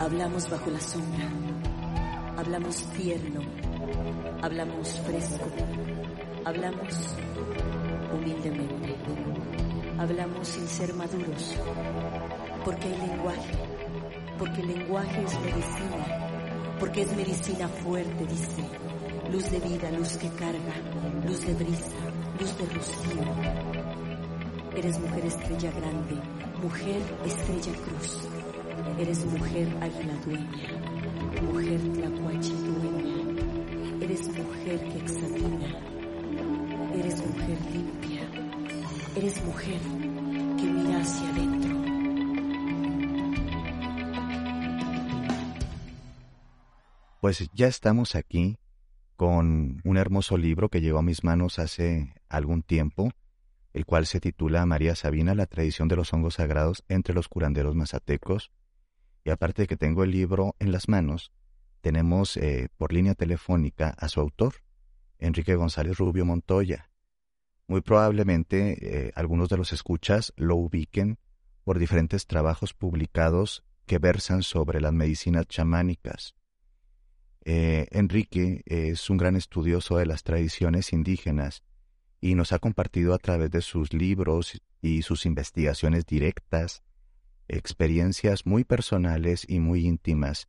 Hablamos bajo la sombra, hablamos tierno, hablamos fresco, hablamos humildemente, hablamos sin ser maduros, porque hay lenguaje, porque el lenguaje es medicina, porque es medicina fuerte, dice, luz de vida, luz que carga, luz de brisa, luz de rocío. Eres mujer estrella grande, mujer estrella cruz. Eres mujer águila dueña, mujer tlacuache dueña. Eres mujer que examina. Eres mujer limpia. Eres mujer que mira hacia adentro. Pues ya estamos aquí con un hermoso libro que llegó a mis manos hace algún tiempo, el cual se titula María Sabina, la tradición de los hongos sagrados entre los curanderos mazatecos. Y aparte de que tengo el libro en las manos, tenemos eh, por línea telefónica a su autor, Enrique González Rubio Montoya. Muy probablemente eh, algunos de los escuchas lo ubiquen por diferentes trabajos publicados que versan sobre las medicinas chamánicas. Eh, Enrique es un gran estudioso de las tradiciones indígenas y nos ha compartido a través de sus libros y sus investigaciones directas experiencias muy personales y muy íntimas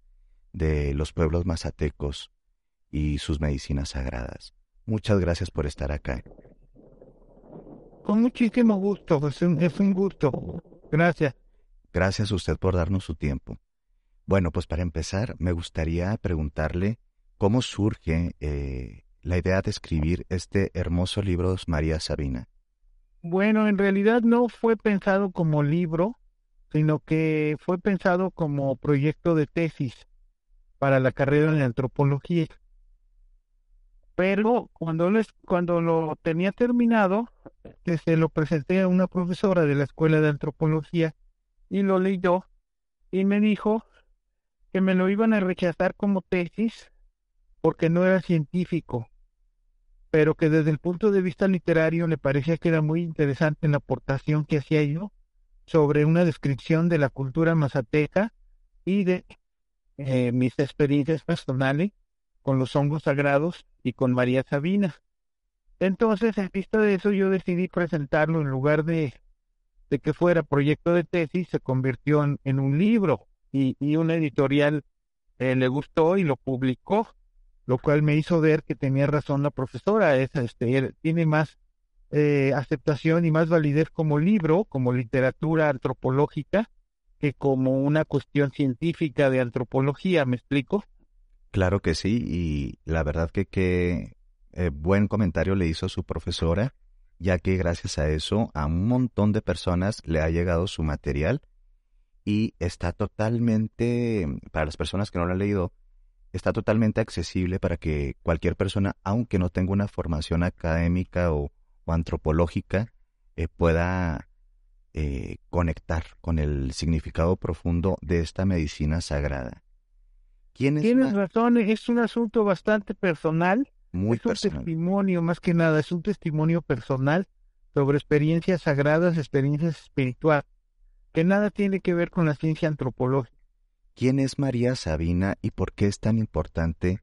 de los pueblos mazatecos y sus medicinas sagradas. Muchas gracias por estar acá. Con muchísimo gusto, es un, es un gusto. Gracias. Gracias a usted por darnos su tiempo. Bueno, pues para empezar, me gustaría preguntarle cómo surge eh, la idea de escribir este hermoso libro María Sabina. Bueno, en realidad no fue pensado como libro, sino que fue pensado como proyecto de tesis para la carrera de antropología. Pero cuando, les, cuando lo tenía terminado, se lo presenté a una profesora de la escuela de antropología y lo leyó y me dijo que me lo iban a rechazar como tesis porque no era científico, pero que desde el punto de vista literario le parecía que era muy interesante la aportación que hacía yo sobre una descripción de la cultura mazateca y de eh, mis experiencias personales con los hongos sagrados y con María Sabina. Entonces, en vista de eso, yo decidí presentarlo en lugar de, de que fuera proyecto de tesis, se convirtió en, un libro y, y una editorial eh, le gustó y lo publicó, lo cual me hizo ver que tenía razón la profesora. Es, este, tiene más eh, aceptación y más validez como libro, como literatura antropológica, que como una cuestión científica de antropología, ¿me explico? Claro que sí, y la verdad que qué eh, buen comentario le hizo su profesora, ya que gracias a eso a un montón de personas le ha llegado su material y está totalmente, para las personas que no lo han leído, está totalmente accesible para que cualquier persona, aunque no tenga una formación académica o, antropológica, eh, pueda eh, conectar con el significado profundo de esta medicina sagrada. Tienes razón, es un asunto bastante personal muy es un testimonio, más que nada, es un testimonio personal sobre experiencias sagradas, experiencias espirituales, que nada tiene que ver con la ciencia antropológica. ¿Quién es María Sabina y por qué es tan importante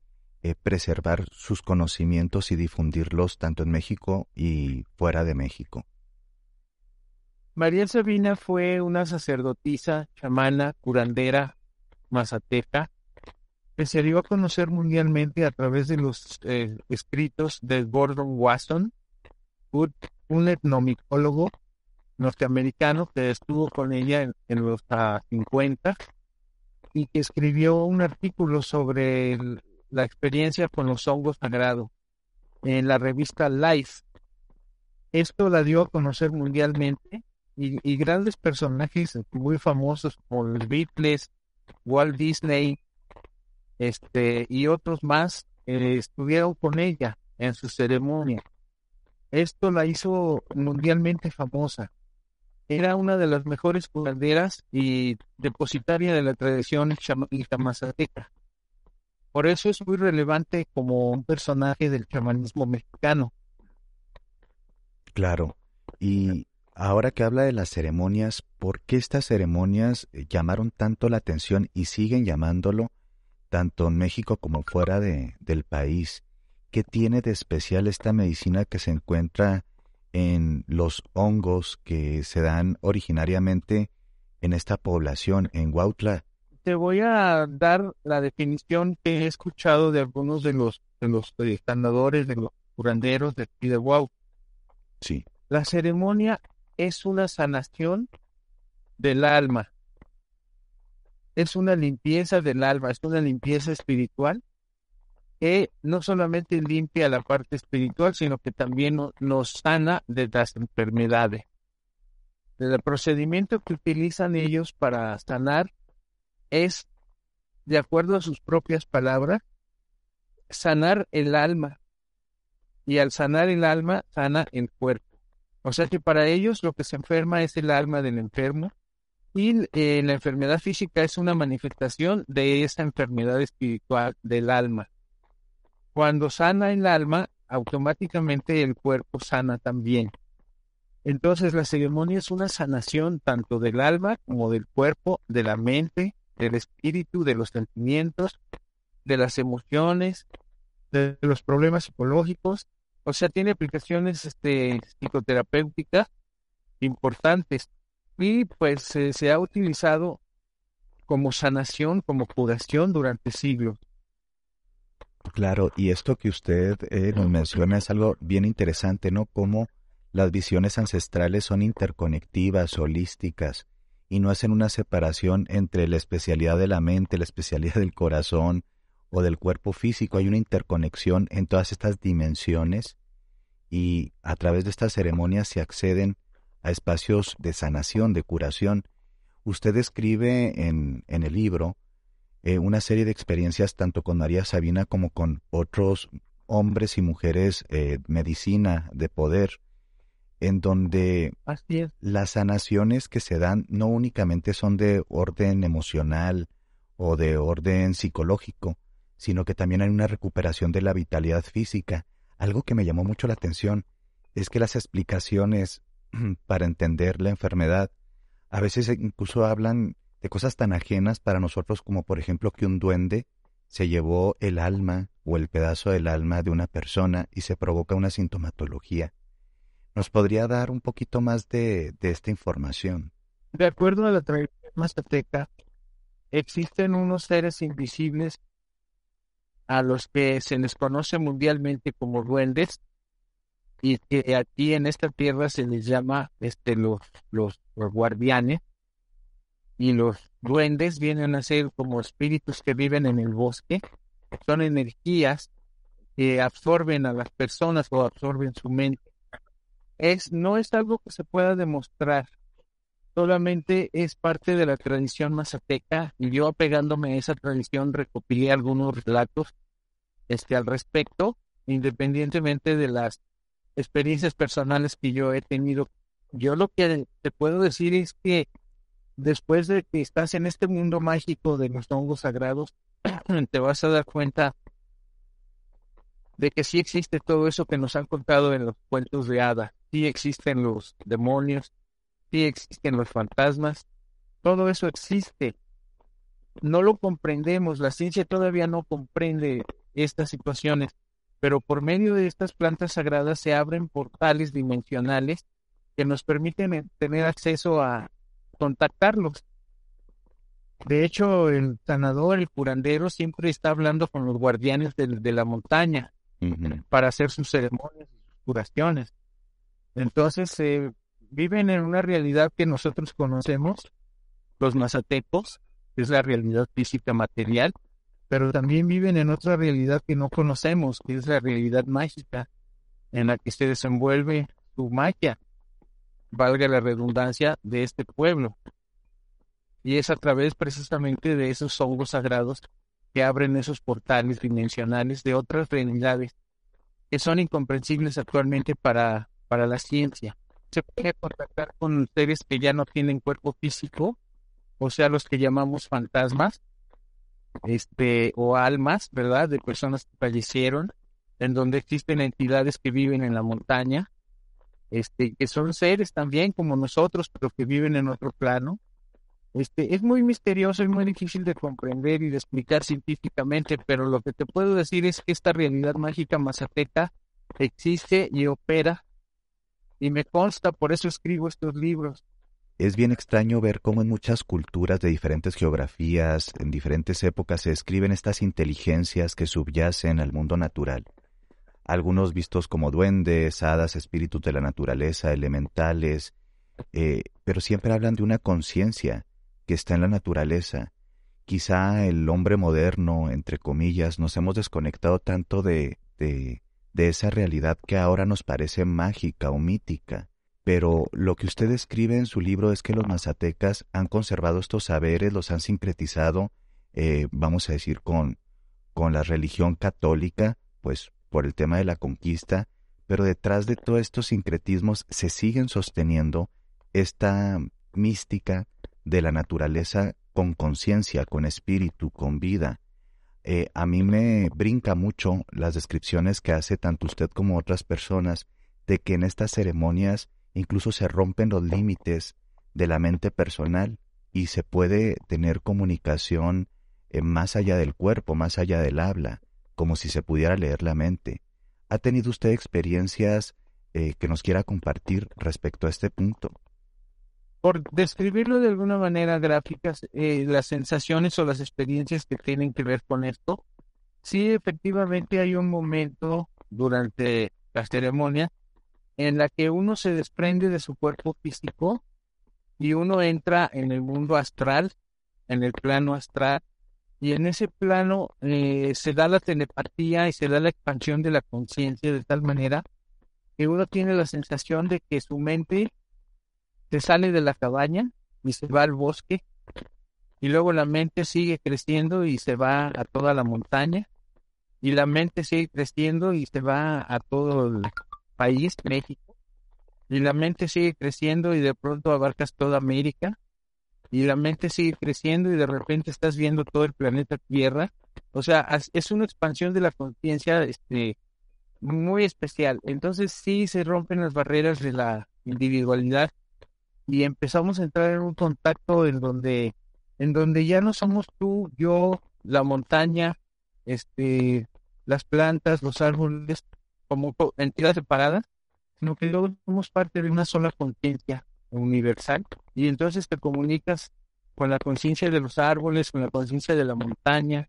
eh, preservar sus conocimientos y difundirlos tanto en México y fuera de México? María Sabina fue una sacerdotisa, chamana, curandera, mazateca, que se dio a conocer mundialmente a través de los eh, escritos de Gordon Wasson, un etnomicólogo norteamericano que estuvo con ella en, los 50 y que escribió un artículo sobre la experiencia con los hongos sagrados en la revista Life. Esto la dio a conocer mundialmente y, grandes personajes muy famosos como los Beatles, Walt Disney, este, y otros más eh, estuvieron con ella en su ceremonia. Esto la hizo mundialmente famosa. Era una de las mejores curanderas y depositaria de la tradición chamánica mazateca. Por eso es muy relevante como un personaje del chamanismo mexicano. Claro. Y ahora que habla de las ceremonias, ¿por qué estas ceremonias eh, llamaron tanto la atención y siguen llamándolo tanto en México como fuera de, del país? ¿Qué tiene de especial esta medicina que se encuentra en los hongos que se dan originariamente en esta población, en Huautla? Te voy a dar la definición que he escuchado de algunos de los de los de los curanderos de aquí de Sí. La ceremonia es una sanación del alma. Es una limpieza del alma, es una limpieza espiritual que no solamente limpia la parte espiritual, sino que también nos sana de las enfermedades. El procedimiento que utilizan ellos para sanar es, de acuerdo a sus propias palabras, sanar el alma. Y al sanar el alma, sana el cuerpo. O sea que para ellos lo que se enferma es el alma del enfermo y eh, la enfermedad física es una manifestación de esa enfermedad espiritual del alma. Cuando sana el alma, automáticamente el cuerpo sana también. Entonces la ceremonia es una sanación tanto del alma como del cuerpo, de la mente, del espíritu, de los sentimientos, de las emociones, de los problemas psicológicos. O sea, tiene aplicaciones este, psicoterapéuticas importantes y pues se ha utilizado como sanación, como curación durante siglos. Claro, y esto que usted eh, nos menciona es algo bien interesante, ¿no? Cómo las visiones ancestrales son interconectivas, holísticas, y no hacen una separación entre la especialidad de la mente, la especialidad del corazón o del cuerpo físico. Hay una interconexión en todas estas dimensiones y a través de estas ceremonias se acceden a espacios de sanación, de curación. Usted escribe en, en el libro eh, una serie de experiencias tanto con María Sabina como con otros hombres y mujeres eh, medicina de poder, en donde las sanaciones que se dan no únicamente son de orden emocional o de orden psicológico, sino que también hay una recuperación de la vitalidad física. Algo que me llamó mucho la atención es que las explicaciones para entender la enfermedad a veces incluso hablan de cosas tan ajenas para nosotros como por ejemplo que un duende se llevó el alma o el pedazo del alma de una persona y se provoca una sintomatología. ¿Nos podría dar un poquito más de, de esta información? De acuerdo a la tradición mazateca, existen unos seres invisibles a los que se les conoce mundialmente como duendes y que aquí en esta tierra se les llama este los, los guardianes y los duendes vienen a ser como espíritus que viven en el bosque, son energías que absorben a las personas o absorben su mente. Es, no es algo que se pueda demostrar, solamente es parte de la tradición mazateca y yo apegándome a esa tradición recopilé algunos relatos este, al respecto, independientemente de las experiencias personales que yo he tenido. Yo lo que te puedo decir es que después de que estás en este mundo mágico de los hongos sagrados, te vas a dar cuenta de que sí existe todo eso que nos han contado en los cuentos de hada. Sí existen los demonios, sí existen los fantasmas, todo eso existe. No lo comprendemos, la ciencia todavía no comprende estas situaciones, pero por medio de estas plantas sagradas se abren portales dimensionales que nos permiten tener acceso a, contactarlos. De hecho, el sanador, el curandero, siempre está hablando con los guardianes de, la montaña para hacer sus ceremonias y sus curaciones. Entonces, eh, viven en una realidad que nosotros conocemos, los mazatecos, que es la realidad física material, pero también viven en otra realidad que no conocemos, que es la realidad mágica, en la que se desenvuelve su magia valga la redundancia, de este pueblo. Y es a través precisamente de esos hongos sagrados que abren esos portales dimensionales de otras realidades que son incomprensibles actualmente para, para la ciencia. Se puede contactar con seres que ya no tienen cuerpo físico, o sea, los que llamamos fantasmas, este, o almas, ¿verdad? De personas que fallecieron, en donde existen entidades que viven en la montaña, este, que son seres también como nosotros, pero que viven en otro plano. Este, es muy misterioso y muy difícil de comprender y de explicar científicamente, pero lo que te puedo decir es que esta realidad mágica mazateca existe y opera y me consta, por eso escribo estos libros. Es bien extraño ver cómo en muchas culturas de diferentes geografías, en diferentes épocas, se escriben estas inteligencias que subyacen al mundo natural. Algunos vistos como duendes, hadas, espíritus de la naturaleza, elementales, eh, pero siempre hablan de una conciencia que está en la naturaleza. Quizá el hombre moderno, entre comillas, nos hemos desconectado tanto de, de, de esa realidad que ahora nos parece mágica o mítica pero lo que usted escribe en su libro es que los mazatecas han conservado estos saberes, los han sincretizado, eh, vamos a decir, con, con la religión católica, pues por el tema de la conquista, pero detrás de todos estos sincretismos se siguen sosteniendo esta mística de la naturaleza con conciencia, con espíritu, con vida. Eh, a mí me brinca mucho las descripciones que hace tanto usted como otras personas de que en estas ceremonias incluso se rompen los límites de la mente personal y se puede tener comunicación eh, más allá del cuerpo, más allá del habla, como si se pudiera leer la mente. ¿Ha tenido usted experiencias eh, que nos quiera compartir respecto a este punto? Por describirlo de alguna manera gráfica, eh, las sensaciones o las experiencias que tienen que ver con esto, sí efectivamente hay un momento durante la ceremonia en la que uno se desprende de su cuerpo físico y uno entra en el mundo astral, en el plano astral, y en ese plano eh, se da la telepatía y se da la expansión de la conciencia de tal manera que uno tiene la sensación de que su mente se sale de la cabaña y se va al bosque, y luego la mente sigue creciendo y se va a toda la montaña, y la mente sigue creciendo y se va a todo el país, México, y la mente sigue creciendo y de pronto abarcas toda América, y la mente sigue creciendo y de repente estás viendo todo el planeta Tierra. O sea, es una expansión de la conciencia este, muy especial. Entonces sí se rompen las barreras de la individualidad y empezamos a entrar en un contacto en donde, en donde ya no somos tú, yo, la montaña, este, las plantas, los árboles, como entidades separadas, sino que todos somos parte de una sola conciencia universal y entonces te comunicas con la conciencia de los árboles, con la conciencia de la montaña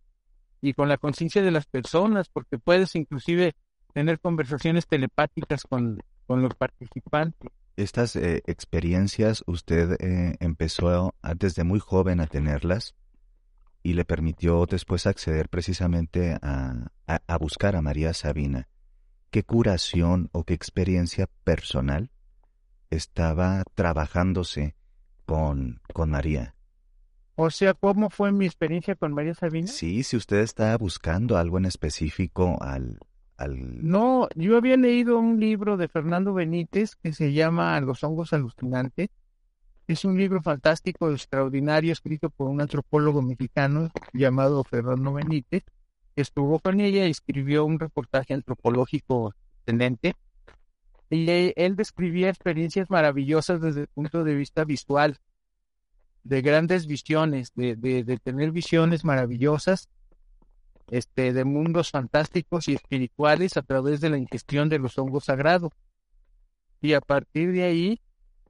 y con la conciencia de las personas, porque puedes inclusive tener conversaciones telepáticas con, con los participantes. Estas eh, experiencias usted eh, empezó desde muy joven a tenerlas y le permitió después acceder precisamente a, a buscar a María Sabina qué curación o qué experiencia personal estaba trabajándose con, con María. O sea, ¿cómo fue mi experiencia con María Sabina? Sí, si usted estaba buscando algo en específico al, No, yo había leído un libro de Fernando Benítez que se llama Los hongos alucinantes. Es un libro fantástico, extraordinario, escrito por un antropólogo mexicano llamado Fernando Benítez estuvo con ella y escribió un reportaje antropológico excelente. Y él describía experiencias maravillosas desde el punto de vista visual, de grandes visiones, de, tener visiones maravillosas, este, de mundos fantásticos y espirituales a través de la ingestión de los hongos sagrados. Y a partir de ahí,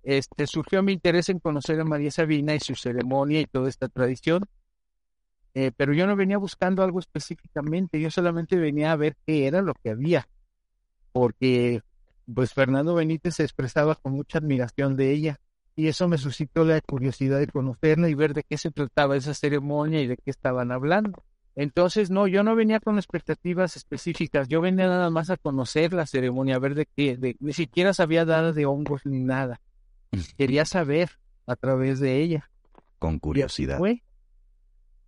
este, surgió mi interés en conocer a María Sabina y su ceremonia y toda esta tradición. Eh, pero yo no venía buscando algo específicamente, yo solamente venía a ver qué era lo que había, porque pues Fernando Benítez se expresaba con mucha admiración de ella y eso me suscitó la curiosidad de conocerla y ver de qué se trataba esa ceremonia y de qué estaban hablando. Entonces, no, yo no venía con expectativas específicas, yo venía nada más a conocer la ceremonia, a ver de qué, ni siquiera sabía nada de hongos ni nada. Quería saber a través de ella. Con curiosidad.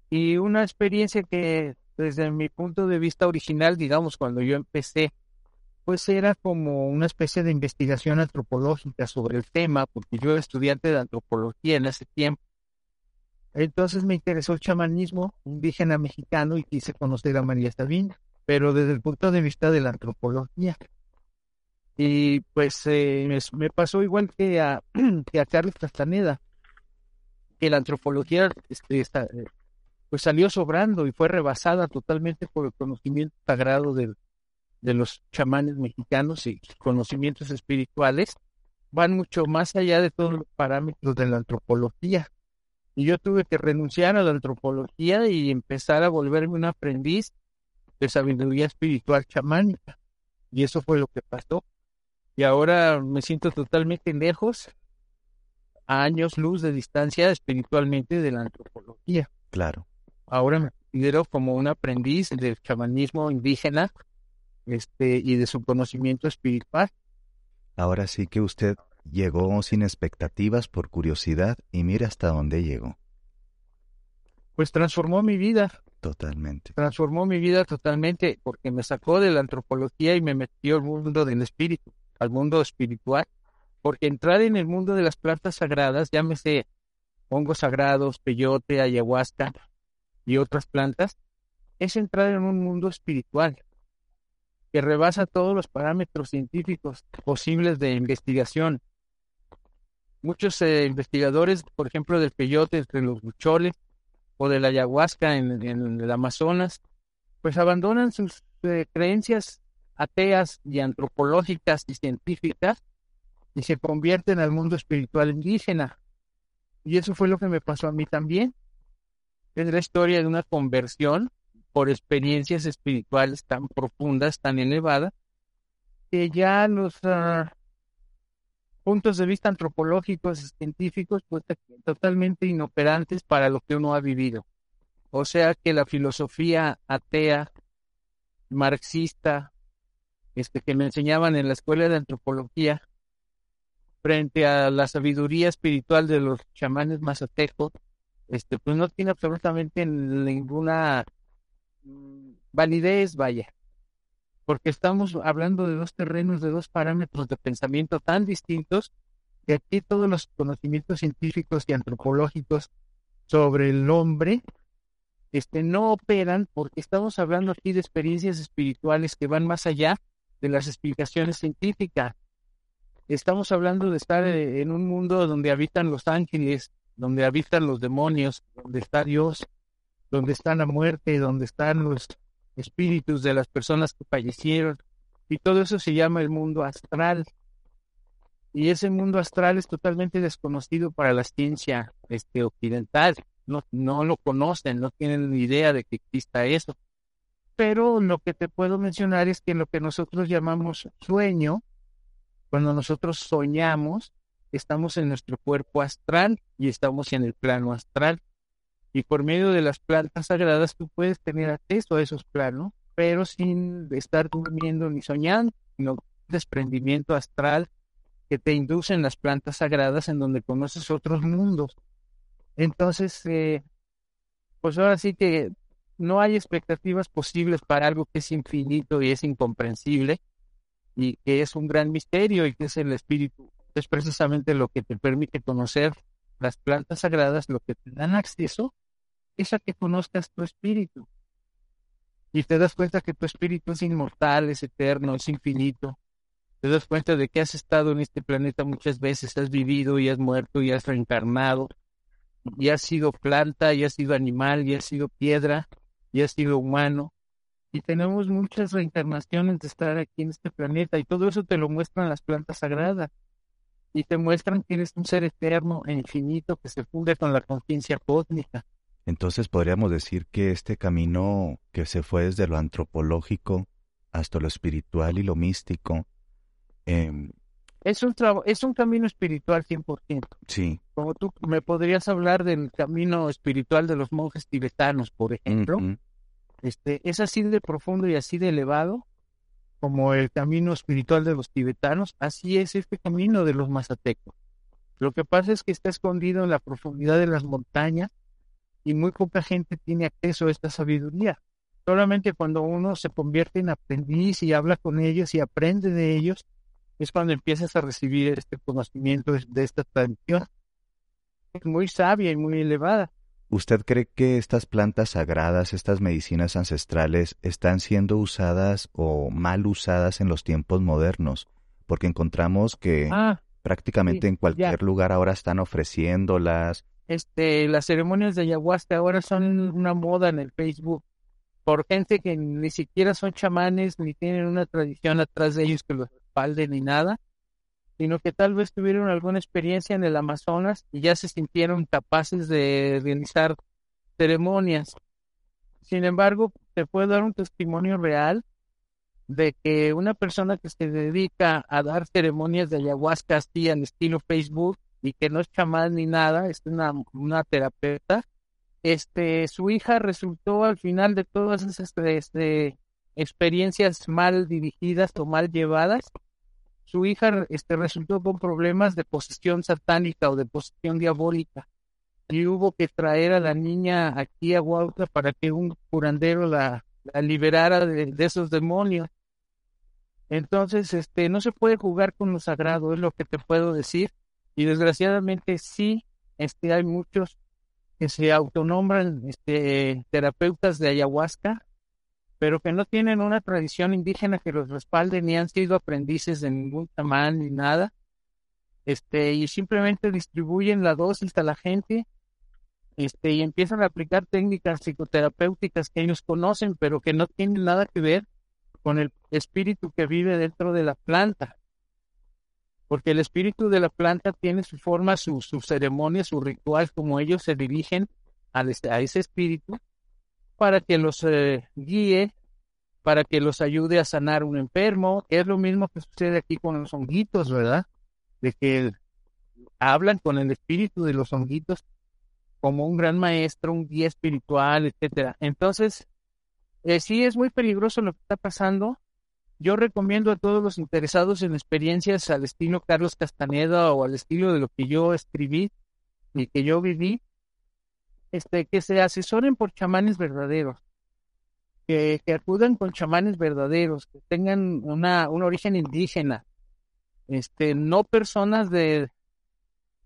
Y una experiencia que desde mi punto de vista original, digamos, cuando yo empecé, pues era como una especie de investigación antropológica sobre el tema, porque yo era estudiante de antropología en ese tiempo. Entonces me interesó el chamanismo indígena mexicano y quise conocer a María Sabina, pero desde el punto de vista de la antropología. Y pues eh, me, pasó igual que a, que a Carlos Castaneda, que la antropología este, eh, pues salió sobrando y fue rebasada totalmente por el conocimiento sagrado de, de los chamanes mexicanos y conocimientos espirituales, van mucho más allá de todos los parámetros de la antropología. Y yo tuve que renunciar a la antropología y empezar a volverme un aprendiz de sabiduría espiritual chamánica. Y eso fue lo que pasó. Y ahora me siento totalmente lejos, a años luz de distancia espiritualmente de la antropología. Claro. Ahora me considero como un aprendiz del chamanismo indígena este, y de su conocimiento espiritual. Ahora sí que usted llegó sin expectativas por curiosidad y mira hasta dónde llegó. Pues transformó mi vida. Totalmente. Transformó mi vida totalmente porque me sacó de la antropología y me metió al mundo del espíritu, al mundo espiritual. Porque entrar en el mundo de las plantas sagradas, llámese hongos sagrados, peyote, ayahuasca y otras plantas, es entrar en un mundo espiritual que rebasa todos los parámetros científicos posibles de investigación. Muchos eh, investigadores, por ejemplo, del peyote entre los bucholes o de la ayahuasca en, el Amazonas, pues abandonan sus eh, creencias ateas y antropológicas y científicas y se convierten al mundo espiritual indígena. Y eso fue lo que me pasó a mí también. Es la historia de una conversión por experiencias espirituales tan profundas, tan elevadas, que ya los ah, puntos de vista antropológicos científicos pues totalmente inoperantes para lo que uno ha vivido. O sea que la filosofía atea, marxista, este que me enseñaban en la escuela de antropología, frente a la sabiduría espiritual de los chamanes mazatecos, este, pues no tiene absolutamente ninguna Mm, validez, vaya, porque estamos hablando de dos terrenos, de dos parámetros de pensamiento tan distintos que aquí todos los conocimientos científicos y antropológicos sobre el hombre este, no operan porque estamos hablando aquí de experiencias espirituales que van más allá de las explicaciones científicas. Estamos hablando de estar eh, en un mundo donde habitan los ángeles, donde habitan los demonios, donde está Dios, donde está la muerte, donde están los espíritus de las personas que fallecieron. Y todo eso se llama el mundo astral. Y ese mundo astral es totalmente desconocido para la ciencia este, occidental. No, no lo conocen, no tienen ni idea de que exista eso. Pero lo que te puedo mencionar es que lo que nosotros llamamos sueño, cuando nosotros soñamos, estamos en nuestro cuerpo astral y estamos en el plano astral y por medio de las plantas sagradas tú puedes tener acceso a esos planos, pero sin estar durmiendo ni soñando, sino desprendimiento astral que te inducen las plantas sagradas en donde conoces otros mundos. Entonces, eh, pues ahora sí que no hay expectativas posibles para algo que es infinito y es incomprensible y que es un gran misterio y que es el espíritu. Es precisamente lo que te permite conocer las plantas sagradas, lo que te dan acceso es a que conozcas tu espíritu. Y te das cuenta que tu espíritu es inmortal, es eterno, es infinito. Te das cuenta de que has estado en este planeta muchas veces, has vivido y has muerto y has reencarnado. Y has sido planta, y has sido animal, y has sido piedra, y has sido humano. Y tenemos muchas reencarnaciones de estar aquí en este planeta y todo eso te lo muestran las plantas sagradas. Y te muestran que eres un ser eterno e infinito que se funde con la conciencia cósmica. Entonces podríamos decir que este camino que se fue desde lo antropológico hasta lo espiritual y lo místico. Em, es, un es un camino espiritual 100%. Sí. Como tú me podrías hablar del camino espiritual de los monjes tibetanos, por ejemplo. este, es así de profundo y así de elevado como el camino espiritual de los tibetanos, así es este camino de los mazatecos. Lo que pasa es que está escondido en la profundidad de las montañas y muy poca gente tiene acceso a esta sabiduría. Solamente cuando uno se convierte en aprendiz y habla con ellos y aprende de ellos, es cuando empiezas a recibir este conocimiento de esta tradición. Es muy sabia y muy elevada. ¿Usted cree que estas plantas sagradas, estas medicinas ancestrales, están siendo usadas o mal usadas en los tiempos modernos porque encontramos que Ah, prácticamente sí, en cualquier lugar ahora están ofreciéndolas. Este, las ceremonias de ayahuasca ahora son una moda en el Facebook por gente que ni siquiera son chamanes ni tienen una tradición atrás de ellos que los respalde ni nada, sino que tal vez tuvieron alguna experiencia en el Amazonas y ya se sintieron capaces de realizar ceremonias. Sin embargo, te puedo dar un testimonio real de que una persona que se dedica a dar ceremonias de ayahuasca así al estilo Facebook y que no es chamán ni nada, es una, una terapeuta, este, su hija resultó al final de todas esas este, experiencias mal dirigidas o mal llevadas, su hija este, resultó con problemas de posesión satánica o de posesión diabólica y hubo que traer a la niña aquí a Huautla para que un curandero la, la liberara de, de esos demonios. Entonces, este, no se puede jugar con lo sagrado, es lo que te puedo decir. Y desgraciadamente sí, este, hay muchos que se autonombran este, terapeutas de ayahuasca, pero que no tienen una tradición indígena que los respalde, ni han sido aprendices de ningún chamán ni nada. Este, y simplemente distribuyen la dosis a la gente, este, y empiezan a aplicar técnicas psicoterapéuticas que ellos conocen, pero que no tienen nada que ver con el espíritu que vive dentro de la planta. Porque el espíritu de la planta tiene su forma, su, su ceremonia, su ritual, como ellos se dirigen a ese espíritu para que los eh, guíe, para que los ayude a sanar un enfermo. Es lo mismo que sucede aquí con los honguitos, ¿verdad? De que hablan con el espíritu de los honguitos como un gran maestro, un guía espiritual, etcétera. Entonces, eh, sí es muy peligroso lo que está pasando. Yo recomiendo a todos los interesados en experiencias al estilo Carlos Castaneda o al estilo de lo que yo escribí y que yo viví, este, que se asesoren por chamanes verdaderos, que, que acudan con chamanes verdaderos, que tengan una, un origen indígena, este, no personas de,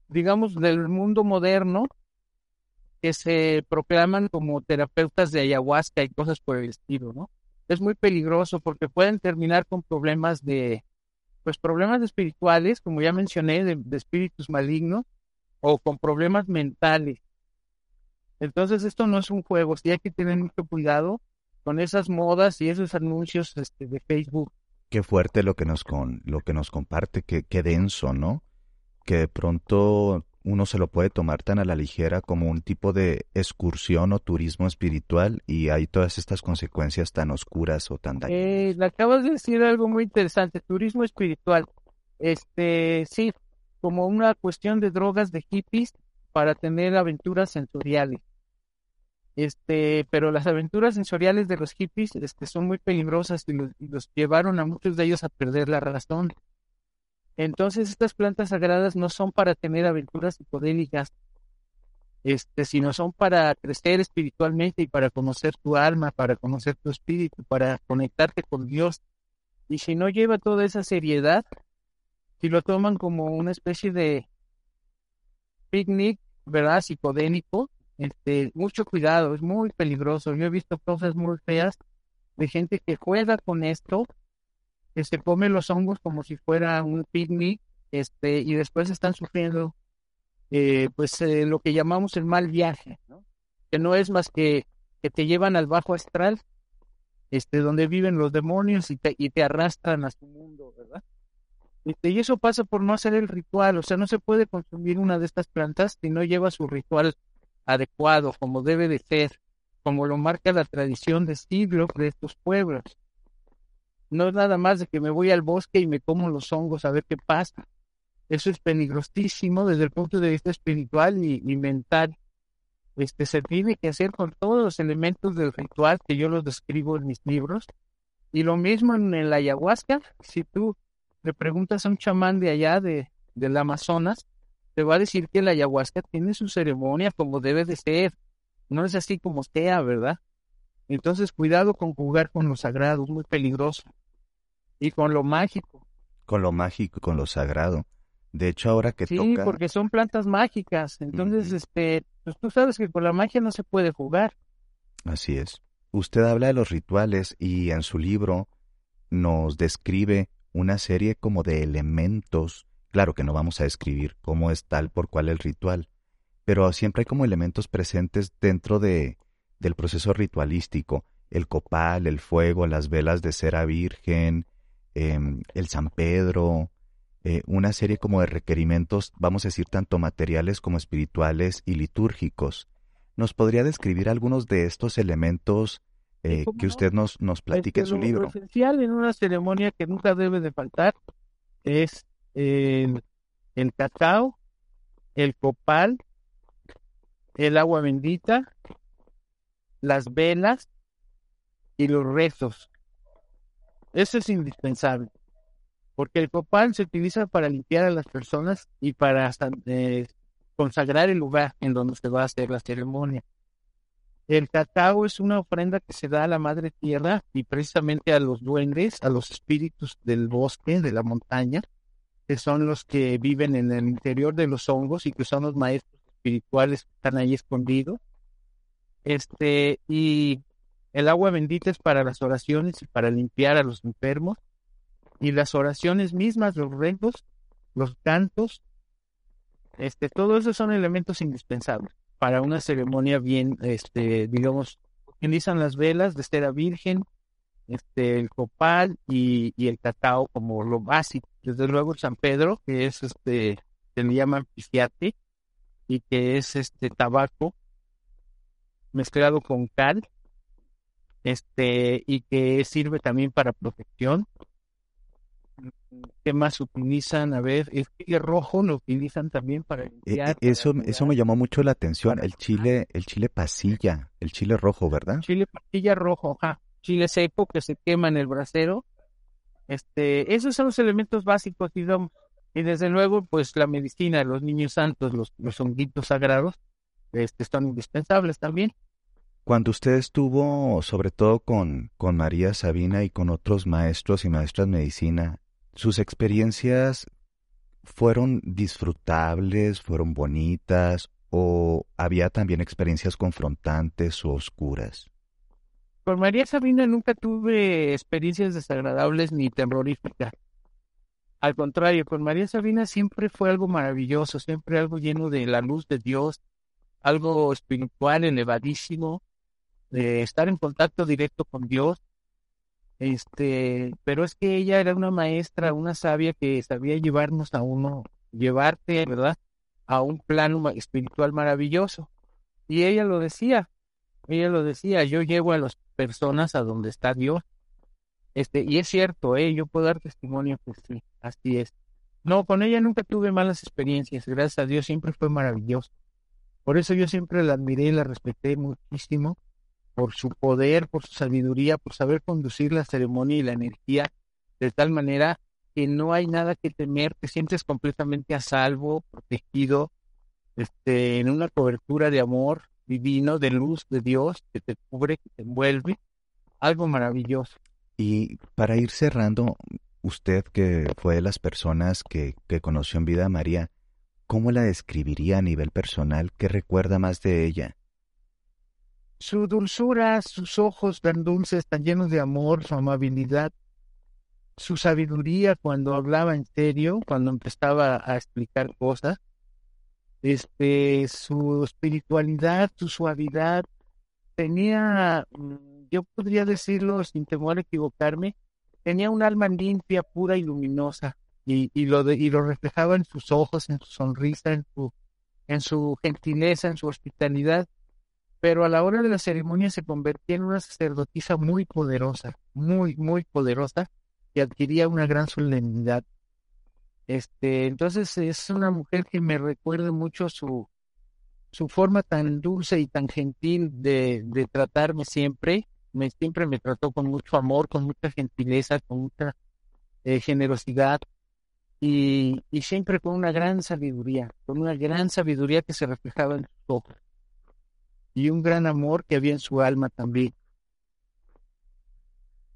digamos, del mundo moderno, que se proclaman como terapeutas de ayahuasca y cosas por el estilo, ¿no? Es muy peligroso porque pueden terminar con problemas de, pues problemas espirituales, como ya mencioné, de, espíritus malignos, o con problemas mentales. Entonces esto no es un juego, sí hay que tener mucho cuidado con esas modas y esos anuncios este, de Facebook. Qué fuerte lo que nos con, lo que nos comparte, qué, qué denso, ¿no? Que de pronto uno se lo puede tomar tan a la ligera como un tipo de excursión o turismo espiritual y hay todas estas consecuencias tan oscuras o tan dañinas. Eh, acabas de decir algo muy interesante, turismo espiritual. Este, sí, como una cuestión de drogas de hippies para tener aventuras sensoriales. Este, pero las aventuras sensoriales de los hippies este, son muy peligrosas y los, y los llevaron a muchos de ellos a perder la razón. Entonces estas plantas sagradas no son para tener aventuras psicodélicas, este, sino son para crecer espiritualmente y para conocer tu alma, para conocer tu espíritu, para conectarte con Dios. Y si no lleva toda esa seriedad, si lo toman como una especie de picnic, ¿verdad? Psicodélico, este, mucho cuidado, es muy peligroso. Yo he visto cosas muy feas de gente que juega con esto que se come los hongos como si fuera un picnic, este, y después están sufriendo, eh, pues, eh, lo que llamamos el mal viaje, ¿no? Que no es más que que te llevan al bajo astral, este, donde viven los demonios y te, y te arrastran a su mundo, ¿verdad? Este, y eso pasa por no hacer el ritual, o sea, no se puede consumir una de estas plantas si no lleva su ritual adecuado, como debe de ser, como lo marca la tradición de siglos de estos pueblos. No es nada más de que me voy al bosque y me como los hongos a ver qué pasa. Eso es peligrosísimo desde el punto de vista espiritual y, mental. Este se tiene que hacer con todos los elementos del ritual que yo los describo en mis libros. Y lo mismo en, la ayahuasca. Si tú le preguntas a un chamán de allá, de, del Amazonas, te va a decir que la ayahuasca tiene su ceremonia como debe de ser. No es así como sea, ¿verdad? Entonces, cuidado con jugar con lo sagrado, es muy peligroso. Y con lo mágico. Con lo mágico, con lo sagrado. De hecho, ahora que Sí, toca... porque son plantas mágicas. Entonces, este, pues tú sabes que con la magia no se puede jugar. Así es. Usted habla de los rituales y en su libro nos describe una serie como de elementos, claro que no vamos a describir cómo es tal por cual el ritual, pero siempre hay como elementos presentes dentro de, del proceso ritualístico, el copal, el fuego, las velas de cera virgen, em, el San Pedro, eh, una serie como de requerimientos, vamos a decir, tanto materiales como espirituales y litúrgicos. ¿Nos podría describir algunos de estos elementos eh, que usted nos, nos platique en su libro? Lo esencial en una ceremonia que nunca debe de faltar es el, el cacao, el copal, el agua bendita, las velas y los rezos. Eso es indispensable, porque el copal se utiliza para limpiar a las personas y para eh, consagrar el lugar en donde se va a hacer la ceremonia. El cacao es una ofrenda que se da a la madre tierra y precisamente a los duendes, a los espíritus del bosque, de la montaña, que son los que viven en el interior de los hongos y que son los maestros espirituales que están ahí escondidos. Este, y el agua bendita es para las oraciones y para limpiar a los enfermos. Y las oraciones mismas, los rezos, los cantos, este, todo eso son elementos indispensables para una ceremonia bien, este, digamos, utilizan las velas de cera virgen, este, el copal y, el cacao como lo básico. Desde luego San Pedro, que es este, se le llaman pisciate, y que es este tabaco mezclado con cal, este, y que sirve también para protección. ¿Qué más utilizan? A ver, el chile rojo lo utilizan también para e, e, eso, eso me llamó mucho la atención, el chile, el chile pasilla, el chile rojo, ¿verdad? Chile pasilla rojo, ajá. Chile seco que se quema en el brasero. Este, esos son los elementos básicos, digamos. Y desde luego, pues la medicina, los niños santos, los, los honguitos sagrados, este, son indispensables también. Cuando usted estuvo, sobre todo con, con María Sabina y con otros maestros y maestras de medicina, ¿sus experiencias fueron disfrutables, fueron bonitas o había también experiencias confrontantes o oscuras? Con María Sabina nunca tuve experiencias desagradables ni terroríficas. Al contrario, con María Sabina siempre fue algo maravilloso, siempre algo lleno de la luz de Dios, algo espiritual elevadísimo, de estar en contacto directo con Dios. Este, pero es que ella era una maestra, una sabia que sabía llevarnos a uno, llevarte, ¿verdad? A un plano espiritual maravilloso. Y ella lo decía, ella lo decía, yo llevo a las personas a donde está Dios. Este, y es cierto, ¿eh? yo puedo dar testimonio que sí, así es. No, con ella nunca tuve malas experiencias, gracias a Dios siempre fue maravilloso. Por eso yo siempre la admiré y la respeté muchísimo por su poder, por su sabiduría, por saber conducir la ceremonia y la energía de tal manera que no hay nada que temer, te sientes completamente a salvo, protegido, este, en una cobertura de amor divino, de luz de Dios que te cubre, que te envuelve, algo maravilloso. Y para ir cerrando, usted que fue de las personas que, que conoció en vida María, ¿cómo la describiría a nivel personal? ¿Qué recuerda más de ella? Su dulzura, sus ojos tan dulces, tan llenos de amor, su amabilidad, su sabiduría cuando hablaba en serio, cuando empezaba a explicar cosas, este, su espiritualidad, su suavidad, tenía, mm, yo podría decirlo sin temor a equivocarme, tenía un alma limpia, pura y luminosa, y, y lo, y lo reflejaba en sus ojos, en su sonrisa, en su, en su gentileza, en su hospitalidad pero a la hora de la ceremonia se convertía en una sacerdotisa muy poderosa, muy, muy poderosa, que adquiría una gran solemnidad. Este, entonces es una mujer que me recuerda mucho su, su forma tan dulce y tan gentil de, de tratarme siempre. Me, siempre me trató con mucho amor, con mucha gentileza, con mucha eh, generosidad y, y siempre con una gran sabiduría, con una gran sabiduría que se reflejaba en sus ojos y un gran amor que había en su alma también.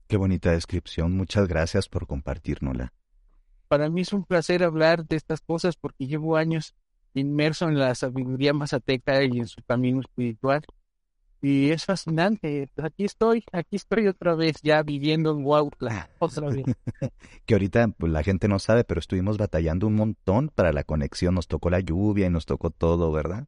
Qué bonita descripción, muchas gracias por compartirnosla. Para mí es un placer hablar de estas cosas porque llevo años inmerso en la sabiduría mazateca y en su camino espiritual. y es fascinante. Aquí estoy, aquí estoy otra vez ya viviendo en Huautla, otra vez. que ahorita pues, la gente no sabe, pero estuvimos batallando un montón para la conexión, nos tocó la lluvia y nos tocó todo, ¿verdad?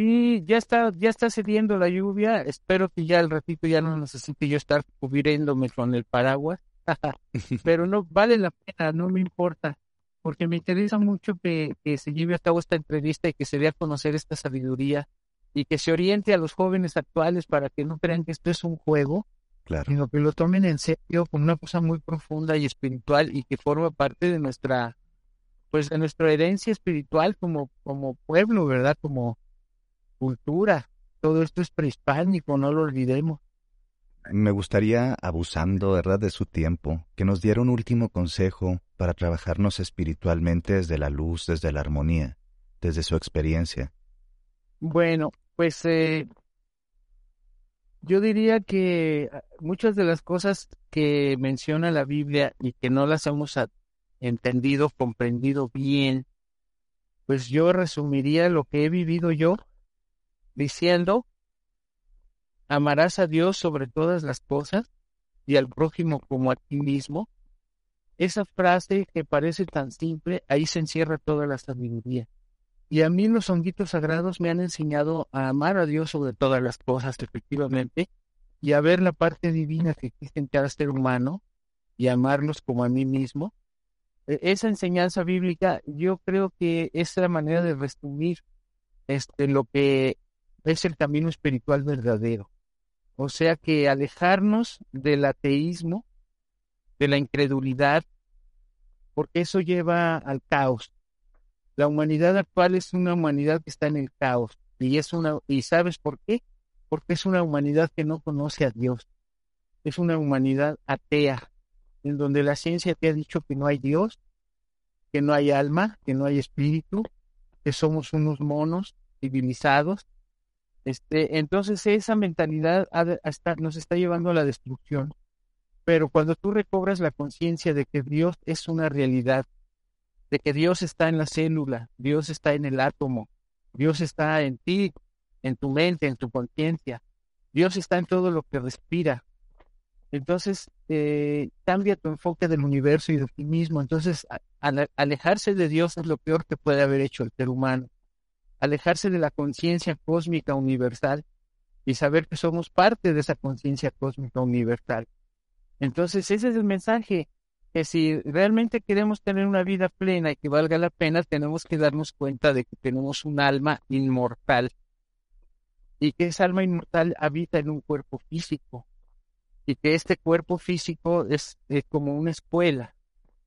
Sí, ya está, ya está cediendo la lluvia. Espero que ya al ratito ya no necesite yo estar cubriéndome con el paraguas. Pero no vale la pena, no me importa, porque me interesa mucho que, que se lleve a cabo esta entrevista y que se dé a conocer esta sabiduría y que se oriente a los jóvenes actuales para que no crean que esto es un juego, claro. sino que lo tomen en serio como una cosa muy profunda y espiritual y que forma parte de nuestra, pues de nuestra herencia espiritual como, como pueblo, ¿verdad? Como cultura. Todo esto es prehispánico, no lo olvidemos. Me gustaría, abusando, ¿verdad?, de su tiempo, que nos diera un último consejo para trabajarnos espiritualmente desde la luz, desde la armonía, desde su experiencia. Bueno, pues eh, yo diría que ah, muchas de las cosas que menciona la Biblia y que no las hemos entendido, comprendido bien, pues yo resumiría lo que he vivido yo diciendo, amarás a Dios sobre todas las cosas y al prójimo como a ti mismo. Esa frase que parece tan simple, ahí se encierra toda la sabiduría. Y a mí los honguitos sagrados me han enseñado a amar a Dios sobre todas las cosas, efectivamente, y a ver la parte divina que existe en cada ser humano y amarlos como a mí mismo. E, esa enseñanza bíblica yo creo que es la manera de resumir este, lo que es el camino espiritual verdadero. O sea que alejarnos del ateísmo, de la incredulidad, porque eso lleva al caos. La humanidad actual es una humanidad que está en el caos y es una y sabes por qué? Porque es una humanidad que no conoce a Dios. Es una humanidad atea, en donde la ciencia te ha dicho que no hay Dios, que no hay alma, que no hay espíritu, que somos unos monos civilizados. Este, entonces esa mentalidad nos está llevando a la destrucción. Pero cuando tú recobras la conciencia de que Dios es una realidad, de que Dios está en la célula, Dios está en el átomo, Dios está en ti, en tu mente, en tu conciencia, Dios está en todo lo que respira. Entonces, eh, cambia tu enfoque del universo y de ti mismo. Entonces, alejarse de Dios es lo peor que puede haber hecho el ser humano. Alejarse de la conciencia cósmica universal y saber que somos parte de esa conciencia cósmica universal. Entonces, ese es el mensaje que si realmente queremos tener una vida plena y que valga la pena, tenemos que darnos cuenta de que tenemos un alma inmortal y que esa alma inmortal habita en un cuerpo físico y que este cuerpo físico es, como una escuela.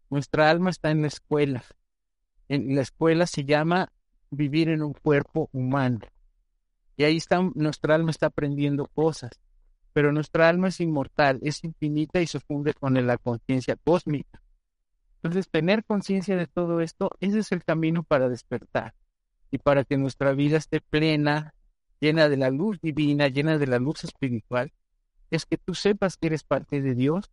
Nuestra alma está en la escuela. En la escuela se llama vivir en un cuerpo humano. Y ahí está, nuestra alma está aprendiendo cosas pero nuestra alma es inmortal, es infinita y se funde con la conciencia cósmica. Entonces, tener conciencia de todo esto, ese es el camino para despertar y para que nuestra vida esté plena, llena de la luz divina, llena de la luz espiritual, es que tú sepas que eres parte de Dios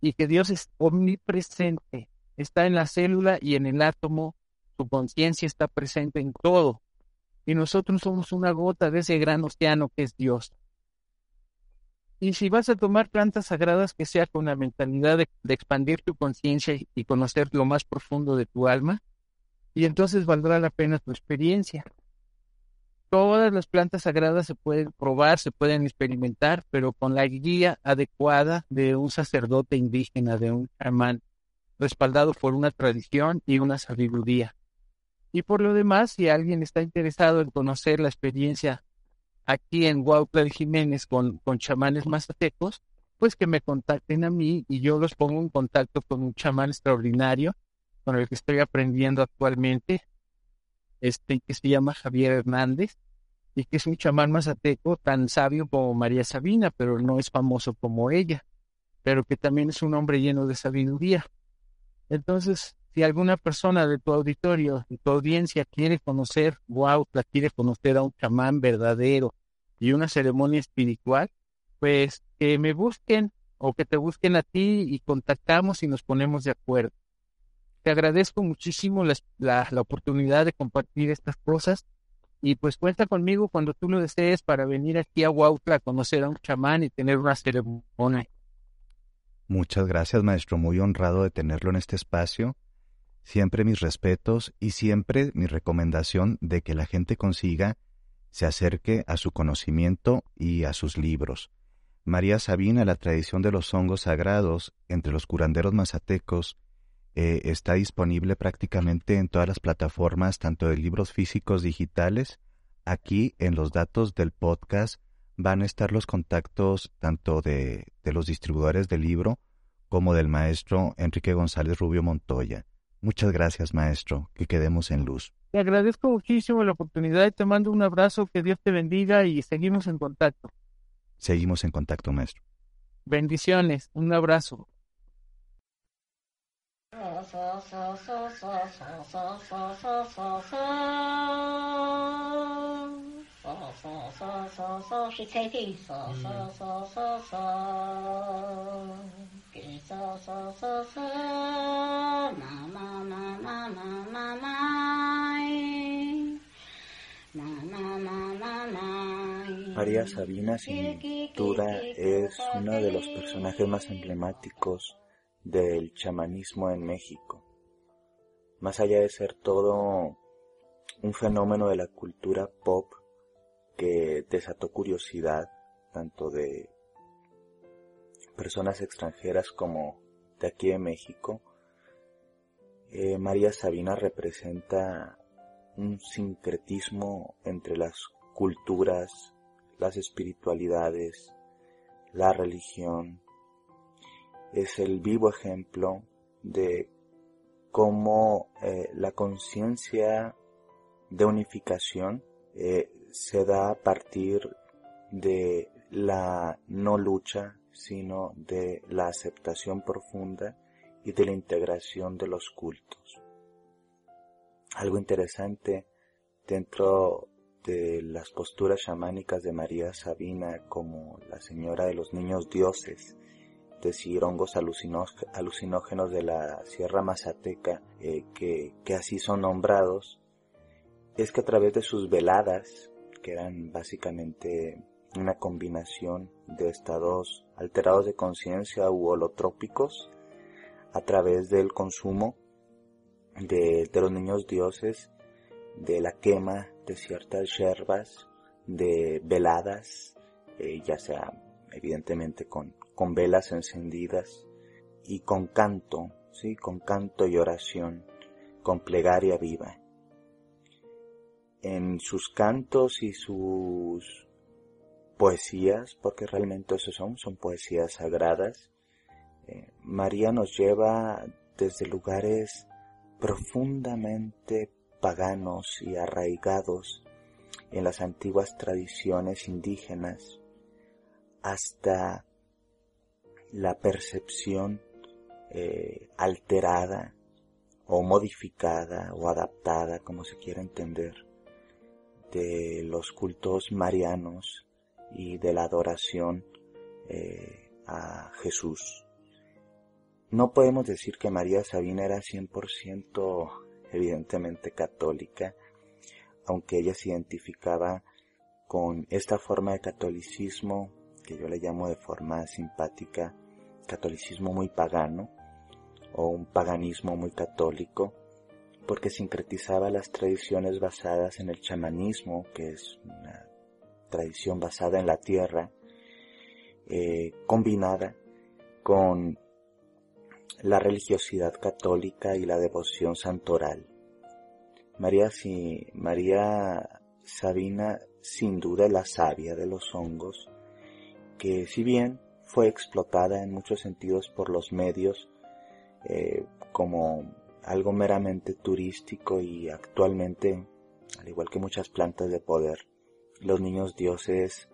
y que Dios es omnipresente, está en la célula y en el átomo, su conciencia está presente en todo. Y nosotros somos una gota de ese gran océano que es Dios. Y si vas a tomar plantas sagradas, que sea con la mentalidad de, expandir tu conciencia y conocer lo más profundo de tu alma, y entonces valdrá la pena tu experiencia. Todas las plantas sagradas se pueden probar, se pueden experimentar, pero con la guía adecuada de un sacerdote indígena, de un chamán, respaldado por una tradición y una sabiduría. Y por lo demás, si alguien está interesado en conocer la experiencia aquí en de Jiménez con, con chamanes mazatecos, pues que me contacten a mí y yo los pongo en contacto con un chamán extraordinario con el que estoy aprendiendo actualmente, este que se llama Javier Hernández y que es un chamán mazateco tan sabio como María Sabina, pero no es famoso como ella, pero que también es un hombre lleno de sabiduría. Entonces, si alguna persona de tu auditorio, de tu audiencia quiere conocer Huautla, quiere conocer a un chamán verdadero, y una ceremonia espiritual, pues que me busquen o que te busquen a ti y contactamos y nos ponemos de acuerdo. Te agradezco muchísimo la, la, oportunidad de compartir estas cosas y pues cuenta conmigo cuando tú lo desees para venir aquí a Huautla a conocer a un chamán y tener una ceremonia. Muchas gracias, maestro. Muy honrado de tenerlo en este espacio. Siempre mis respetos y siempre mi recomendación de que la gente consiga se acerque a su conocimiento y a sus libros. María Sabina, la tradición de los hongos sagrados entre los curanderos mazatecos, eh, está disponible prácticamente en todas las plataformas, tanto de libros físicos digitales. Aquí en los datos del podcast van a estar los contactos tanto de, de los distribuidores del libro como del maestro Enrique González Rubio Montoya. Muchas gracias, maestro. Que quedemos en luz. Te agradezco muchísimo la oportunidad y te mando un abrazo. Que Dios te bendiga y seguimos en contacto. Seguimos en contacto, maestro. Bendiciones. Un abrazo. María Sabina sin duda es uno de los personajes más emblemáticos del chamanismo en México. Más allá de ser todo un fenómeno de la cultura pop que desató curiosidad tanto de personas extranjeras como de aquí de México, eh, María Sabina representa un sincretismo entre las culturas, las espiritualidades, la religión, es el vivo ejemplo de cómo eh, la conciencia de unificación eh, se da a partir de la no lucha, sino de la aceptación profunda y de la integración de los cultos. Algo interesante dentro de las posturas chamánicas de María Sabina como la señora de los niños dioses, decir hongos alucinógenos de la Sierra Mazateca, eh, que, que así son nombrados, es que a través de sus veladas, que eran básicamente una combinación de estados alterados de conciencia u holotrópicos, a través del consumo de, los niños dioses, de la quema de ciertas yerbas, de veladas, eh, ya sea evidentemente con con velas encendidas y con canto, sí, con canto y oración, con plegaria viva. En sus cantos y sus poesías, porque realmente eso son, son poesías sagradas, eh, María nos lleva desde lugares profundamente paganos y arraigados en las antiguas tradiciones indígenas hasta la percepción eh, alterada o modificada o adaptada, como se quiera entender, de los cultos marianos y de la adoración eh, a Jesús. No podemos decir que María Sabina era 100% evidentemente católica, aunque ella se identificaba con esta forma de catolicismo que yo le llamo de forma simpática catolicismo muy pagano o un paganismo muy católico, porque sincretizaba las tradiciones basadas en el chamanismo, que es una tradición basada en la tierra, eh, combinada con la religiosidad católica y la devoción santoral. María, si, María Sabina sin duda la sabia de los hongos, que si bien fue explotada en muchos sentidos por los medios eh, como algo meramente turístico y actualmente, al igual que muchas plantas de poder, los niños dioses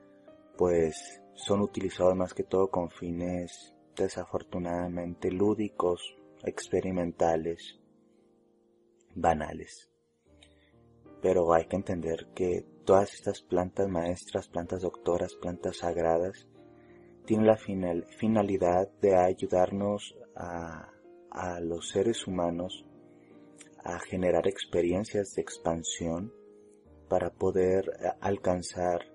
pues son utilizados más que todo con fines desafortunadamente lúdicos, experimentales, banales. Pero hay que entender que todas estas plantas maestras, plantas doctoras, plantas sagradas, tiene la finalidad de ayudarnos a, a los seres humanos a generar experiencias de expansión, para poder eh, alcanzar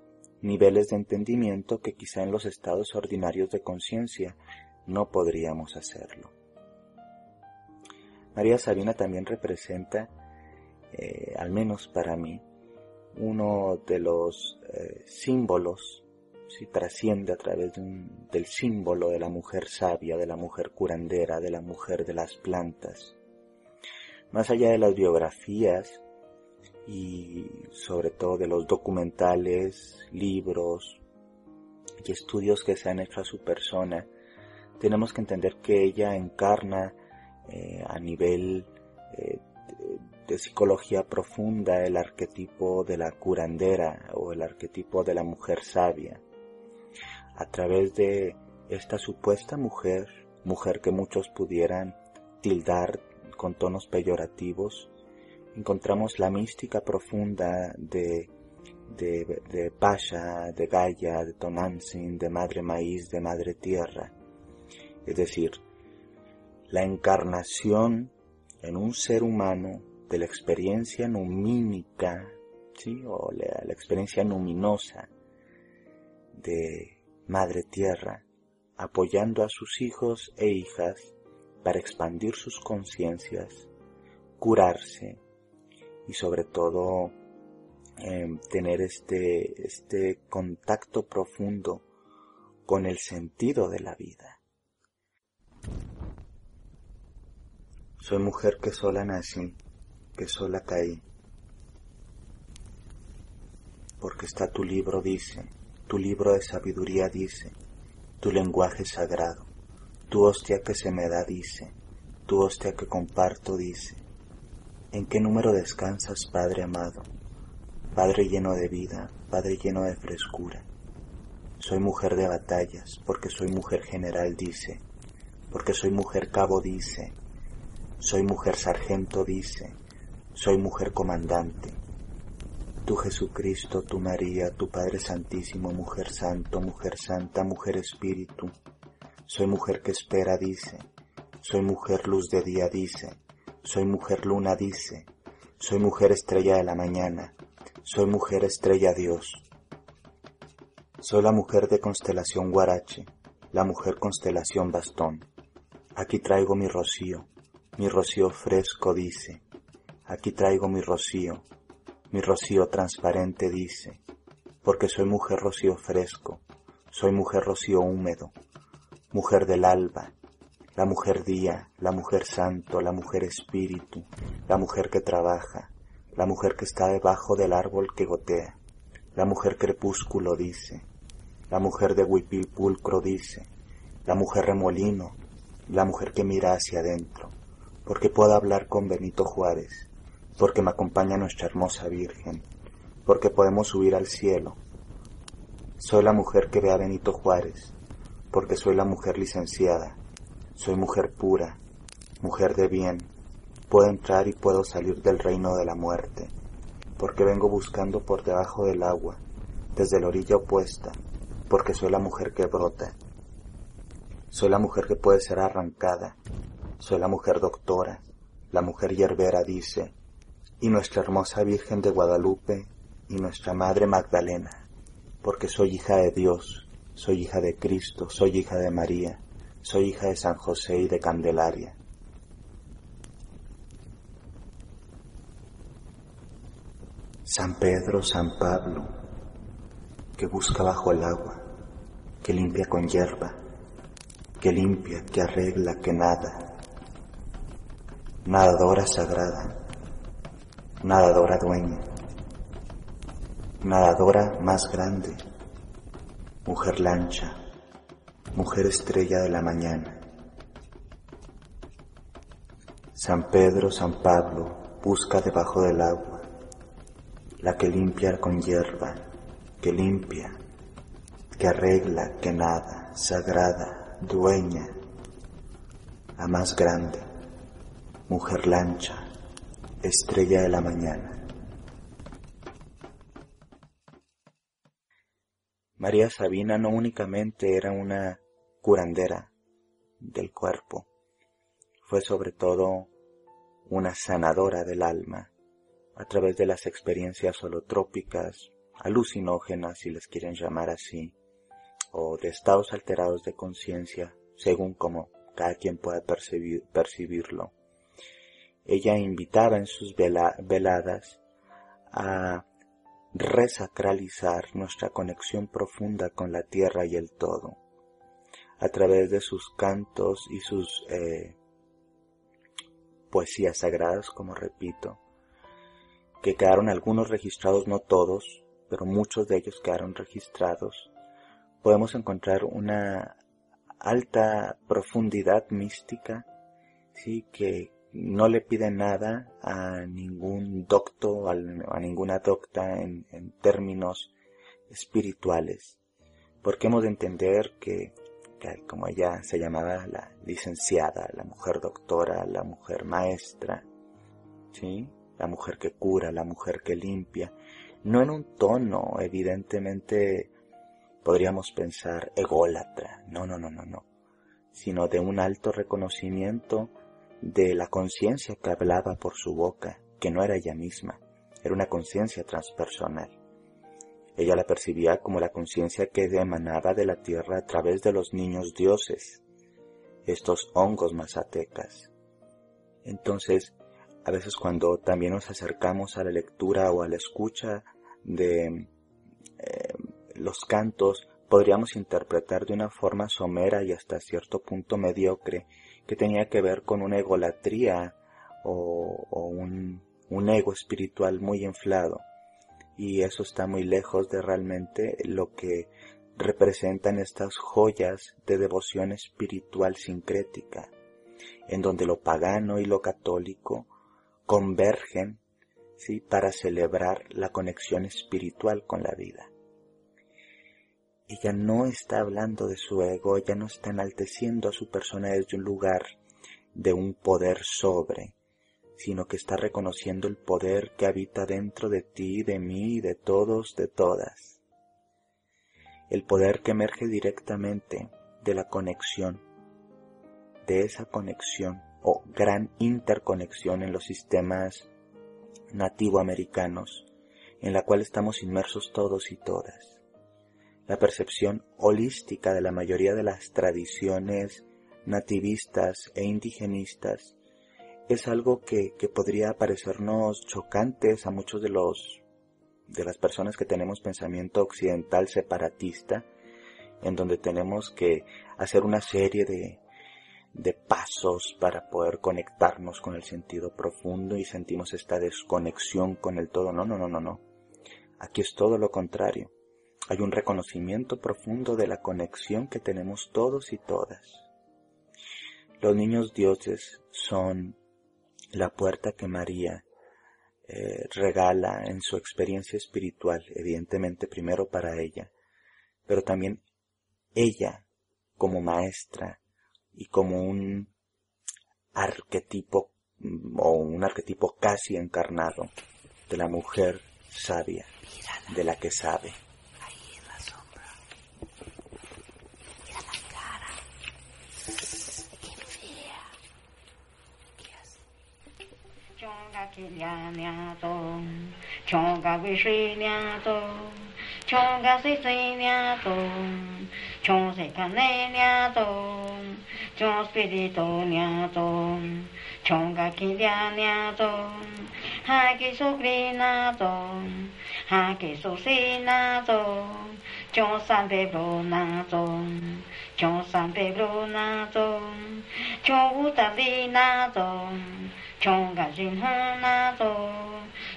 niveles de entendimiento que quizá en los estados ordinarios de conciencia no podríamos hacerlo. María Sabina también representa, eh, al menos para mí, uno de los eh, símbolos, si trasciende a través del símbolo de la mujer sabia, de la mujer curandera, de la mujer de las plantas. Más allá de las biografías y sobre todo de los documentales, libros y estudios que se han hecho a su persona, tenemos que entender que ella encarna eh, a nivel eh, de psicología profunda el arquetipo de la curandera o el arquetipo de la mujer sabia. A través de esta supuesta mujer, mujer que muchos pudieran tildar con tonos peyorativos, encontramos la mística profunda de, de, de Pasha, de Gaia, de Tonantzin, de Madre Maíz, de Madre Tierra. Es decir, la encarnación en un ser humano de la experiencia numínica, ¿sí? o la, la experiencia luminosa de Madre Tierra, apoyando a sus hijos e hijas para expandir sus conciencias, curarse y sobre todo em, tener este, este contacto profundo con el sentido de la vida. Soy mujer que sola nací, que sola caí, porque está tu libro, dice, tu libro de sabiduría dice, tu lenguaje sagrado, tu hostia que se me da dice, tu hostia que comparto dice, ¿en qué número descansas, Padre amado? Padre lleno de vida, Padre lleno de frescura. Soy mujer de batallas, porque soy mujer general, dice, porque soy mujer cabo, dice, soy mujer sargento, dice, soy mujer comandante. Tú Jesucristo, tú María, tu Padre Santísimo, mujer santo, mujer santa, mujer espíritu. Soy mujer que espera, dice. Soy mujer luz de día, dice. Soy mujer luna, dice. Soy mujer estrella de la mañana. Soy mujer estrella Dios. Soy la mujer de constelación Guarache, la mujer constelación Bastón. Aquí traigo mi rocío, mi rocío fresco dice, aquí traigo mi rocío, mi rocío transparente dice, porque soy mujer rocío fresco, soy mujer rocío húmedo, mujer del alba, la mujer día, la mujer santo, la mujer espíritu, la mujer que trabaja, la mujer que está debajo del árbol que gotea, la mujer crepúsculo dice, la mujer de huipil pulcro dice, la mujer remolino, la mujer que mira hacia adentro, porque puedo hablar con Benito Juárez, porque me acompaña nuestra hermosa Virgen, porque podemos subir al cielo. Soy la mujer que ve a Benito Juárez, porque soy la mujer licenciada, soy mujer pura, mujer de bien, puedo entrar y puedo salir del reino de la muerte, porque vengo buscando por debajo del agua, desde la orilla opuesta, porque soy la mujer que brota. Soy la mujer que puede ser arrancada, soy la mujer doctora, la mujer hierbera dice, y nuestra hermosa Virgen de Guadalupe y nuestra Madre Magdalena, porque soy hija de Dios, soy hija de Cristo, soy hija de María, soy hija de San José y de Candelaria. San Pedro, San Pablo, que busca bajo el agua, que limpia con hierba, que limpia, que arregla, que nada, nadadora sagrada, nadadora dueña, nadadora más grande, mujer lancha, mujer estrella de la mañana. San Pedro, San Pablo, busca debajo del agua, la que limpia con hierba, que limpia, que arregla, que nada, sagrada, dueña, la más grande mujer lancha, estrella de la mañana. María Sabina no únicamente era una curandera del cuerpo, fue sobre todo una sanadora del alma, a través de las experiencias holotrópicas, alucinógenas, si les quieren llamar así, o de estados alterados de conciencia, según como cada quien pueda percibirlo. Ella invitaba en sus veladas a resacralizar nuestra conexión profunda con la tierra y el todo, a través de sus cantos y sus eh, poesías sagradas, como repito, que quedaron algunos registrados, no todos, pero muchos de ellos quedaron registrados, podemos encontrar una alta profundidad mística, sí, que no le pide nada a ningún docto, a, ninguna docta en, en, términos espirituales, porque hemos de entender que, que, como ella se llamaba la licenciada, la mujer doctora, la mujer maestra, ¿sí? la mujer que cura, la mujer que limpia, no en un tono evidentemente podríamos pensar ególatra, no, no, no, no, no, sino de un alto reconocimiento de la conciencia que hablaba por su boca, que no era ella misma, era una conciencia transpersonal. Ella la percibía como la conciencia que emanaba de la tierra a través de los niños dioses, estos hongos mazatecas. Entonces, a veces cuando también nos acercamos a la lectura o a la escucha de eh, los cantos podríamos interpretar de una forma somera y hasta cierto punto mediocre que tenía que ver con una egolatría o, un, un ego espiritual muy inflado. Y eso está muy lejos de realmente lo que representan estas joyas de devoción espiritual sincrética, en donde lo pagano y lo católico convergen ¿sí? para celebrar la conexión espiritual con la vida. Ella no está hablando de su ego, ella no está enalteciendo a su persona desde un lugar de un poder sobre, sino que está reconociendo el poder que habita dentro de ti, de mí, de todos, de todas. El poder que emerge directamente de la conexión, de esa conexión o gran interconexión en los sistemas nativoamericanos, en la cual estamos inmersos todos y todas la percepción holística de la mayoría de las tradiciones nativistas e indigenistas es algo que, podría parecernos chocantes a muchos de los de las personas que tenemos pensamiento occidental separatista, en donde tenemos que hacer una serie de, de pasos para poder conectarnos con el sentido profundo y sentimos esta desconexión con el todo. No, no, no, no, no. Aquí es todo lo contrario. Hay un reconocimiento profundo de la conexión que tenemos todos y todas. Los niños dioses son la puerta que María eh, regala en su experiencia espiritual, evidentemente primero para ella, pero también ella como maestra y como un arquetipo o un arquetipo casi encarnado de la mujer sabia, de la que sabe. 是娘娘中，穷个为谁娘中，穷个谁谁娘中，穷谁看那娘中，穷谁的都娘中，穷个给娘娘中，还给手里那中，还给手谁那中，穷三百路那中。穷三百路那种，穷五大里那种。穷个真花难做，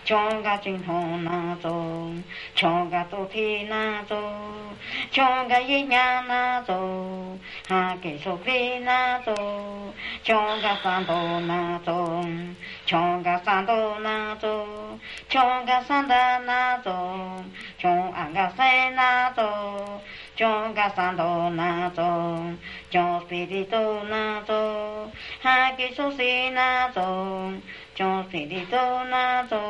穷个真好难做，穷个都太难做，穷个一年难做，哈给收费难做，穷个三多难做，穷个三多难做，穷个三多难做，穷个三难做。叫个山头那座，叫水的都那座，还给说谁那座，叫水的都那座。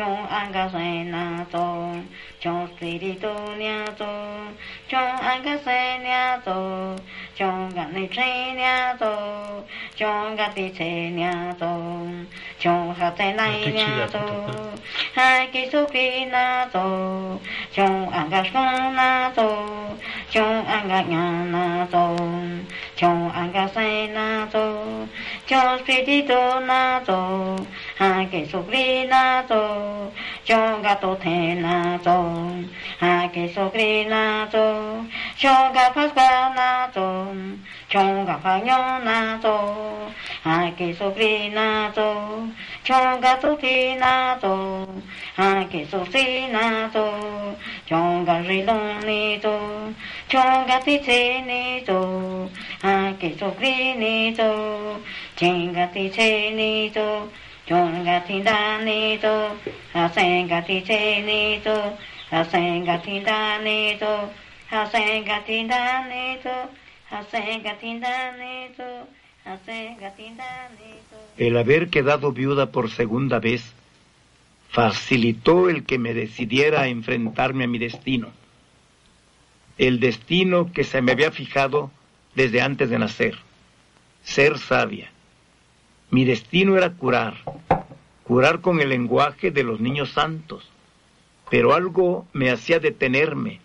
chung an ca sai na to chung si đi tu nia to chung an ca sai nia to chung ca ni chai nia to chung ca ti chai nia to chung ha tai nai nia to hai ki su pi na to chung an ca shkong na to chung an ca nya na to chung an ca sai na to chung si đi tu na to ha ke so kri na so cho ga to the na so ha ke so kri na so cho ga pa ga na so cho ga pa nyo na so ha ke so kri na so cho ga to thi na so ha ke so si na so cho ga ri long ni so cho ga ti che ni so ha ke so kri ni so chen ga ti che ni so El haber quedado viuda por segunda vez facilitó el que me decidiera a enfrentarme a mi destino, el destino que se me había fijado desde antes de nacer, ser sabia. Mi destino era curar. Curar con el lenguaje de los niños santos. Pero algo me hacía detenerme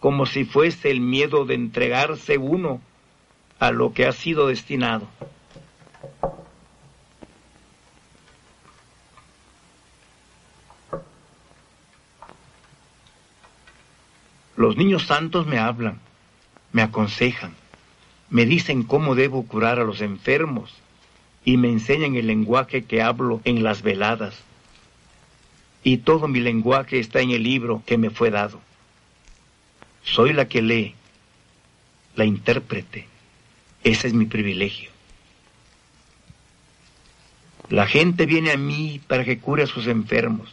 como si fuese el miedo de entregarse uno a lo que ha sido destinado. Los niños santos me hablan, me aconsejan, me dicen cómo debo curar a los enfermos y me enseñan el lenguaje que hablo en las veladas. Y todo mi lenguaje está en el libro que me fue dado. Soy la que lee, la intérprete. Ese es mi privilegio. La gente viene a mí para que cure a sus enfermos.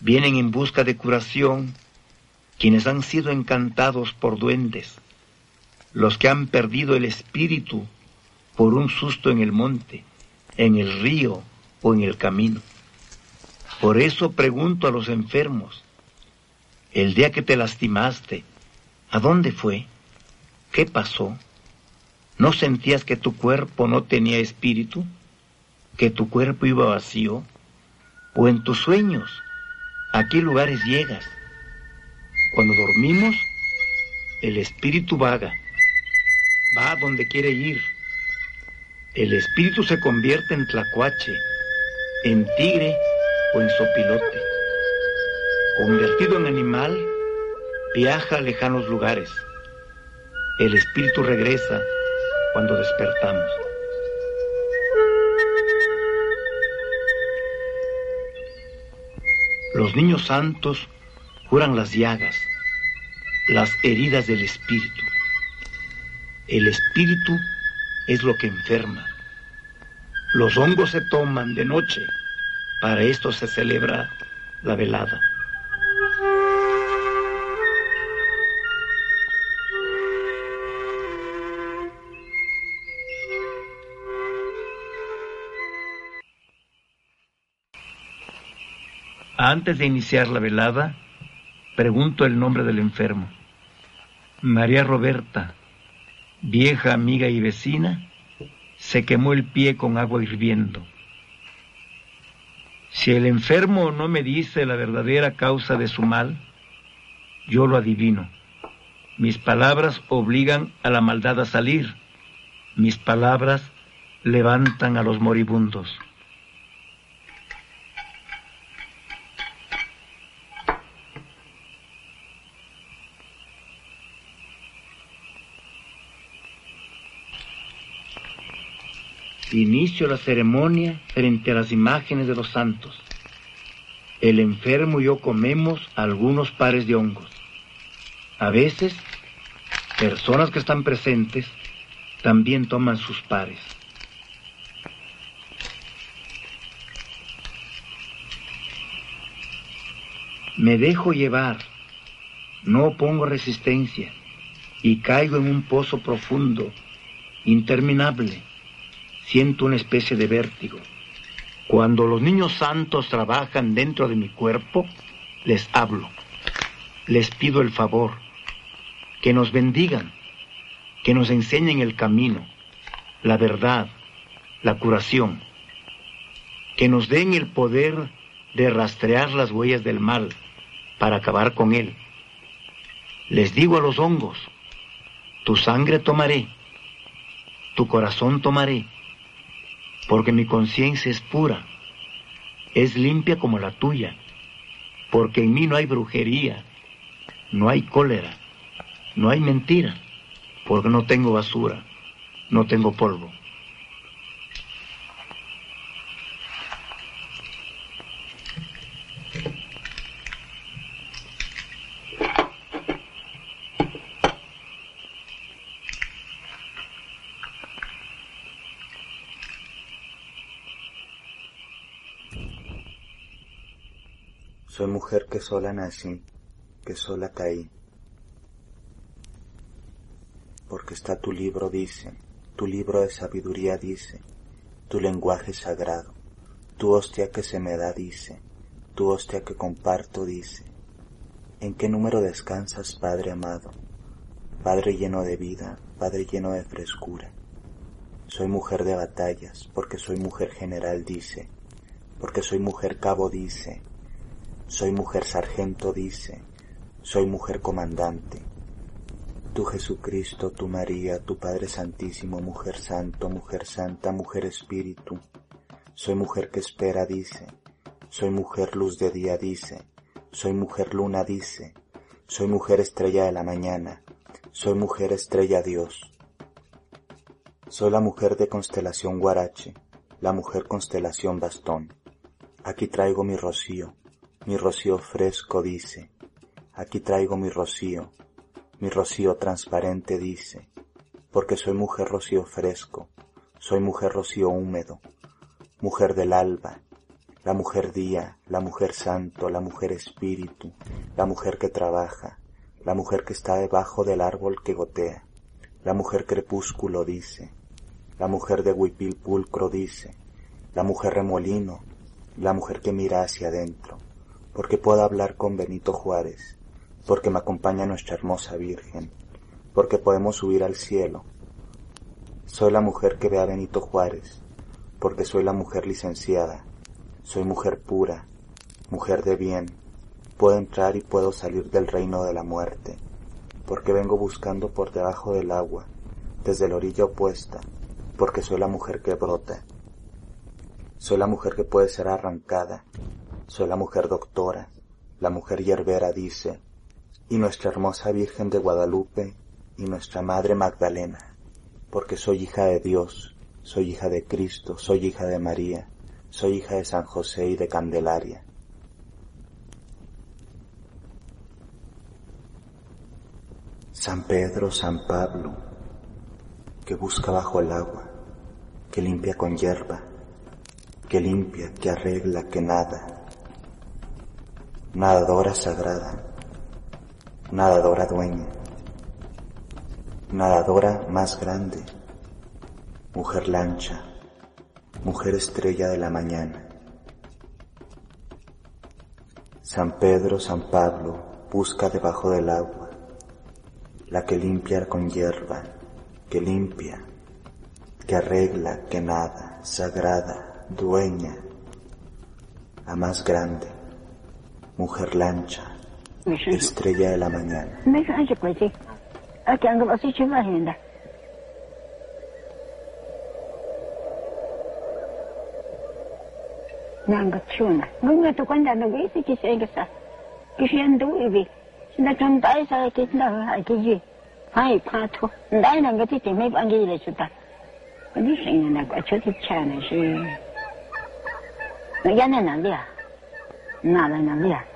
Vienen en busca de curación quienes han sido encantados por duendes, los que han perdido el espíritu por un susto en el monte, en el río o en el camino. Por eso pregunto a los enfermos, el día que te lastimaste, ¿a dónde fue? ¿Qué pasó? ¿No sentías que tu cuerpo no tenía espíritu? ¿Que tu cuerpo iba vacío? ¿O en tus sueños? ¿A qué lugares llegas? Cuando dormimos, el espíritu vaga, va a donde quiere ir. El espíritu se convierte en tlacuache, en tigre o en sopilote. Convertido en animal, viaja a lejanos lugares. El espíritu regresa cuando despertamos. Los niños santos curan las llagas, las heridas del espíritu. El espíritu es lo que enferma. Los hongos se toman de noche. Para esto se celebra la velada. Antes de iniciar la velada, pregunto el nombre del enfermo. María Roberta, vieja amiga y vecina, se quemó el pie con agua hirviendo. Si el enfermo no me dice la verdadera causa de su mal, yo lo adivino. Mis palabras obligan a la maldad a salir. Mis palabras levantan a los moribundos. Inicio la ceremonia frente a las imágenes de los santos. El enfermo y yo comemos algunos pares de hongos. A veces, personas que están presentes también toman sus pares. Me dejo llevar, no pongo resistencia y caigo en un pozo profundo, interminable siento una especie de vértigo. Cuando los niños santos trabajan dentro de mi cuerpo, les hablo, les pido el favor, que nos bendigan, que nos enseñen el camino, la verdad, la curación, que nos den el poder de rastrear las huellas del mal para acabar con él. Les digo a los hongos, tu sangre tomaré, tu corazón tomaré, porque mi conciencia es pura, es limpia como la tuya, porque en mí no hay brujería, no hay cólera, no hay mentira, porque no tengo basura, no tengo polvo. Soy mujer que sola nací, que sola caí. Porque está tu libro, dice, tu libro de sabiduría dice, tu lenguaje sagrado, tu hostia que se me da dice, tu hostia que comparto dice. ¿En qué número descansas, Padre amado? Padre lleno de vida, Padre lleno de frescura. Soy mujer de batallas, porque soy mujer general, dice, porque soy mujer cabo, dice, soy mujer sargento, dice, soy mujer comandante. Tú Jesucristo, tú María, tu Padre Santísimo, mujer santo, mujer santa, mujer espíritu. Soy mujer que espera, dice. Soy mujer luz de día, dice. Soy mujer luna, dice. Soy mujer estrella de la mañana. Soy mujer estrella Dios. Soy la mujer de constelación Guarache, la mujer constelación Bastón. Aquí traigo mi rocío, mi rocío fresco dice, aquí traigo mi rocío, mi rocío transparente dice, porque soy mujer rocío fresco, soy mujer rocío húmedo, mujer del alba, la mujer día, la mujer santo, la mujer espíritu, la mujer que trabaja, la mujer que está debajo del árbol que gotea, la mujer crepúsculo dice, la mujer de huipil pulcro dice, la mujer remolino, la mujer que mira hacia adentro, porque puedo hablar con Benito Juárez, porque me acompaña nuestra hermosa Virgen, porque podemos subir al cielo. Soy la mujer que ve a Benito Juárez, porque soy la mujer licenciada, soy mujer pura, mujer de bien, puedo entrar y puedo salir del reino de la muerte, porque vengo buscando por debajo del agua, desde la orilla opuesta, porque soy la mujer que brota. Soy la mujer que puede ser arrancada, soy la mujer doctora, la mujer hierbera dice, y nuestra hermosa Virgen de Guadalupe y nuestra Madre Magdalena, porque soy hija de Dios, soy hija de Cristo, soy hija de María, soy hija de San José y de Candelaria. San Pedro, San Pablo, que busca bajo el agua, que limpia con hierba, que limpia, que arregla, que nada, nadadora sagrada, nadadora dueña, nadadora más grande, mujer lancha, mujer estrella de la mañana. San Pedro, San Pablo, busca debajo del agua, la que limpia con hierba, que limpia, que arregla, que nada, sagrada, dueña, la más grande mujer lancha, estrella de la mañana. nanga chuna. Ngunga to kwanda no ge si kisi enge sa kisi ndo ibi sinda chon dai sa ke sinda ha ke ji hai pa to dai nanga ti te me bangi le chuta ni na ga chu ti cha na shi na ya na na lia na la na lia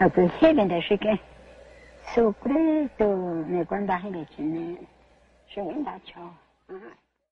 那个下边的是跟手鼓的